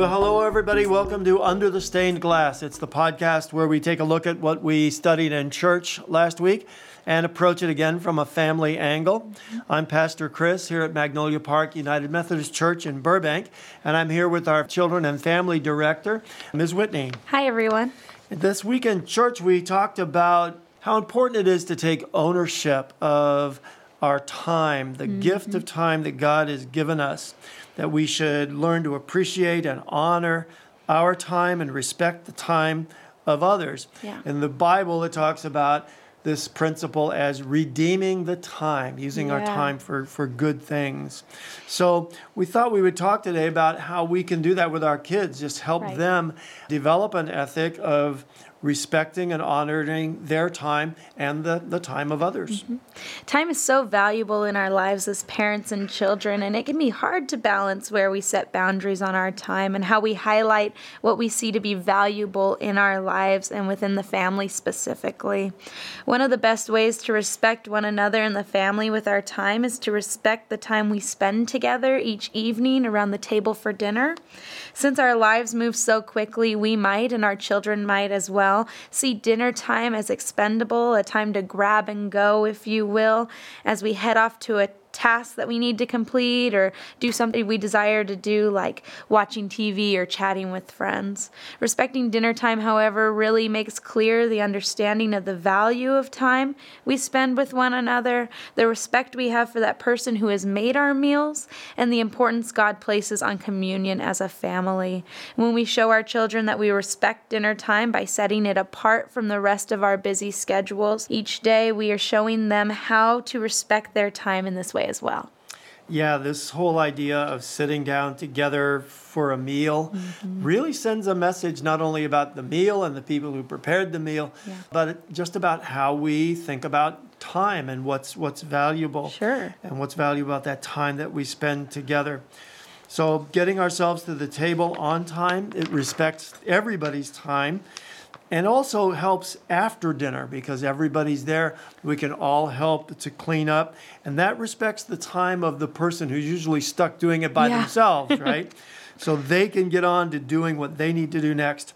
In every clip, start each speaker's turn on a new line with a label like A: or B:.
A: Well, hello, everybody. Welcome to Under the Stained Glass. It's the podcast where we take a look at what we studied in church last week and approach it again from a family angle. I'm Pastor Chris here at Magnolia Park United Methodist Church in Burbank, and I'm here with our children and family director, Ms. Whitney.
B: Hi, everyone.
A: This week in church, we talked about how important it is to take ownership of our time, the mm-hmm. gift of time that God has given us, that we should learn to appreciate and honor our time and respect the time of others.
B: Yeah.
A: In the Bible, it talks about this principle as redeeming the time, using yeah. our time for, for good things. So we thought we would talk today about how we can do that with our kids, just help right. them develop an ethic of respecting and honoring their time and the, the time of others. Mm-hmm.
B: Time is so valuable in our lives as parents and children, and it can be hard to balance where we set boundaries on our time and how we highlight what we see to be valuable in our lives and within the family specifically. One of the best ways to respect one another in the family with our time is to respect the time we spend together each evening around the table for dinner. Since our lives move so quickly, we might and our children might as well well. See dinner time as expendable, a time to grab and go, if you will, as we head off to a tasks that we need to complete or do something we desire to do, like watching TV or chatting with friends. Respecting dinner time, however, really makes clear the understanding of the value of time we spend with one another, the respect we have for that person who has made our meals, and the importance God places on communion as a family. When we show our children that we respect dinner time by setting it apart from the rest of our busy schedules, each day we are showing them how to respect their time in this way way as well.
A: Yeah, this whole idea of sitting down together for a meal mm-hmm. really sends a message not only about the meal and the people who prepared the meal, yeah. but just about how we think about time and what's what's valuable.
B: Sure.
A: And what's valuable about that time that we spend together. So getting ourselves to the table on time, it respects everybody's time and also helps after dinner because everybody's there. We can all help to clean up, and that respects the time of the person who's usually stuck doing it by yeah. themselves, right? so they can get on to doing what they need to do next.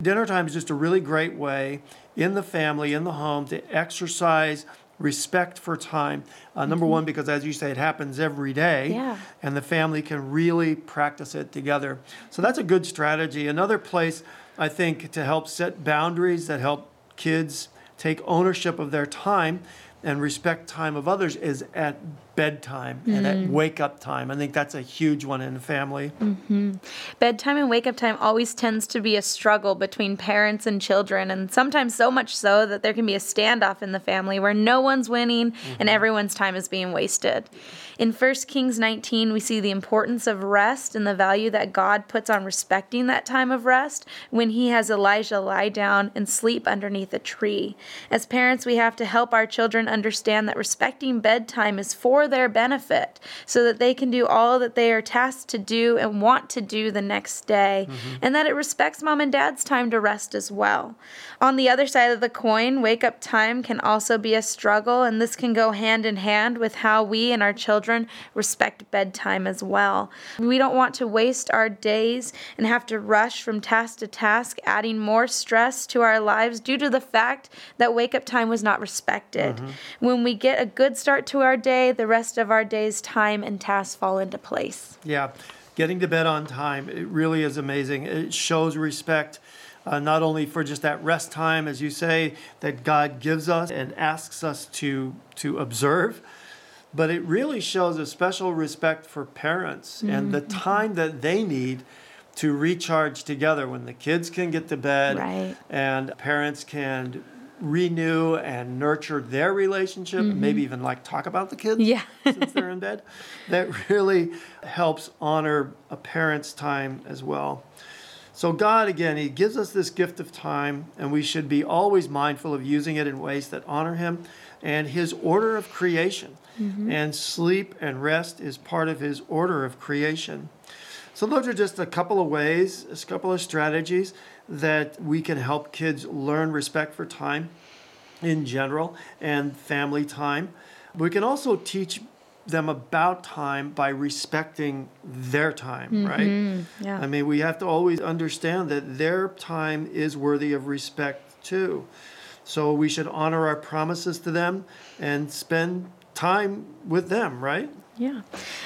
A: Dinner time is just a really great way in the family, in the home, to exercise respect for time. Uh, number mm-hmm. one, because as you say, it happens every day,
B: yeah.
A: and the family can really practice it together. So that's a good strategy. Another place I think, to help set boundaries that help kids take ownership of their time and respect time of others is at bedtime mm. and at mm. wake up time. I think that's a huge one in the family.
B: Mm-hmm. Bedtime and wake up time always tends to be a struggle between parents and children, and sometimes so much so that there can be a standoff in the family where no one's winning mm-hmm. and everyone's time is being wasted. In 1 Kings 19, we see the importance of rest and the value that God puts on respecting that time of rest when he has Elijah lie down and sleep underneath a tree. As parents, we have to help our children understand that respecting bedtime is for their benefit so that they can do all that they are tasked to do and want to do the next day, mm-hmm. and that it respects mom and dad's time to rest as well. On the other side of the coin, wake up time can also be a struggle, and this can go hand in hand with how we and our children children respect bedtime as well. We don't want to waste our days and have to rush from task to task, adding more stress to our lives due to the fact that wake up time was not respected. Mm-hmm. When we get a good start to our day, the rest of our day's time and tasks fall into place.
A: Yeah. Getting to bed on time, it really is amazing. It shows respect. Uh, not only for just that rest time, as you say, that God gives us and asks us to to observe, but it really shows a special respect for parents mm-hmm. and the time that they need to recharge together when the kids can get to bed
B: right.
A: and parents can renew and nurture their relationship mm-hmm. maybe even like talk about the kids
B: yeah.
A: since they're in bed that really helps honor a parent's time as well so god again he gives us this gift of time and we should be always mindful of using it in ways that honor him and his order of creation Mm-hmm. And sleep and rest is part of his order of creation. So, those are just a couple of ways, a couple of strategies that we can help kids learn respect for time in general and family time. We can also teach them about time by respecting their time, mm-hmm. right?
B: Yeah.
A: I mean, we have to always understand that their time is worthy of respect too. So we should honor our promises to them and spend time with them, right?
B: Yeah.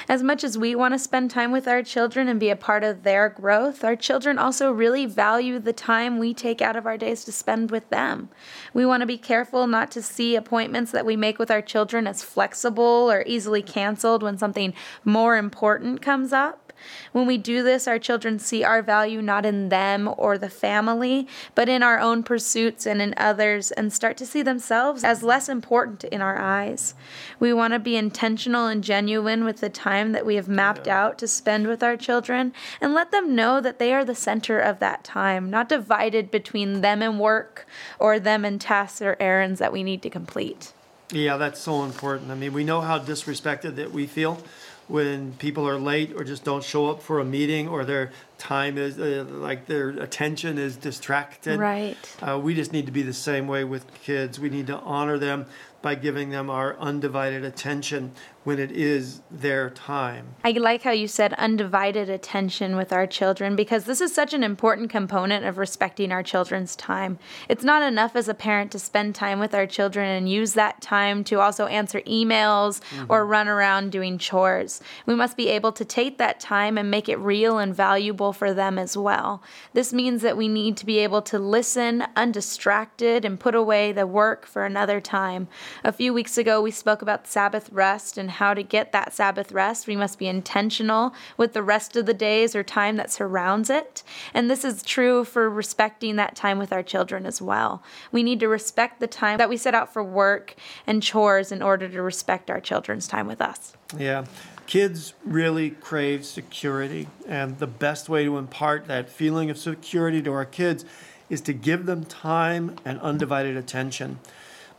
B: As much as we want to spend time with our children and be a part of their growth, our children also really value the time we take out of our days to spend with them. We want to be careful not to see appointments that we make with our children as flexible or easily canceled when something more important comes up. When we do this, our children see our value not in them or the family, but in our own pursuits and in others, and start to see themselves as less important in our eyes. We want to be intentional and genuine with the time that we have mapped out to spend with our children and let them know that they are the center of that time, not divided between them and work or them and tasks or errands that we need to complete.
A: Yeah, that's so important. I mean, we know how disrespected that we feel when people are late or just don't show up for a meeting or their time is uh, like their attention is distracted.
B: Right.
A: Uh, we just need to be the same way with kids. We need to honor them by giving them our undivided attention when it is their time.
B: I like how you said undivided attention with our children because this is such an important component of respecting our children's time. It's not enough as a parent to spend time with our children and use that time to also answer emails or run around doing chores. We must be able to take that time and make it real and valuable for them as well. This means that we need to be able to listen undistracted and put away the work for another time. A few weeks ago, we spoke about Sabbath rest and how to get that Sabbath rest. We must be intentional with the rest of the days or time that surrounds it. And this is true for respecting that time with our children as well. We need to respect the time that we set out for work and chores in order to respect our children's time with us.
A: Yeah. Kids really crave security, and the best way to impart that feeling of security to our kids is to give them time and undivided attention.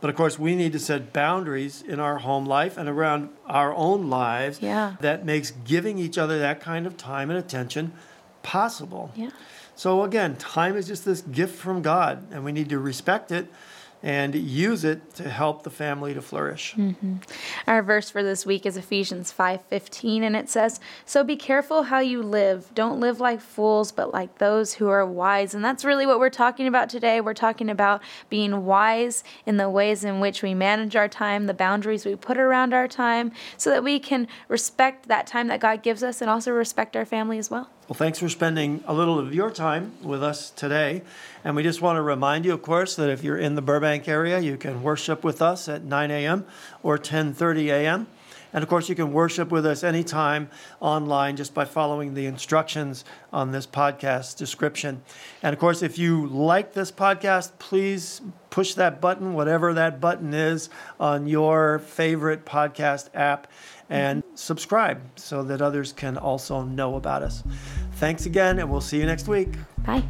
A: But of course, we need to set boundaries in our home life and around our own lives
B: Yeah.
A: that makes giving each other that kind of time and attention possible.
B: Yeah.
A: So again, time is just this gift from God, and we need to respect it and use it to help the family to flourish. Mm-hmm.
B: Our verse for this week is Ephesians 5:15 and it says, "So be careful how you live. Don't live like fools, but like those who are wise." And that's really what we're talking about today. We're talking about being wise in the ways in which we manage our time, the boundaries we put around our time, so that we can respect that time that God gives us and also respect our family as well.
A: Well, thanks for spending a little of your time with us today. And we just want to remind you, of course, that if you're in the Burbank area, you can worship with us at 9 a.m. or 10:30 a.m. And of course, you can worship with us anytime online just by following the instructions on this podcast description. And of course, if you like this podcast, please push that button, whatever that button is, on your favorite podcast app and subscribe so that others can also know about us. Thanks again, and we'll see you next week.
B: Bye.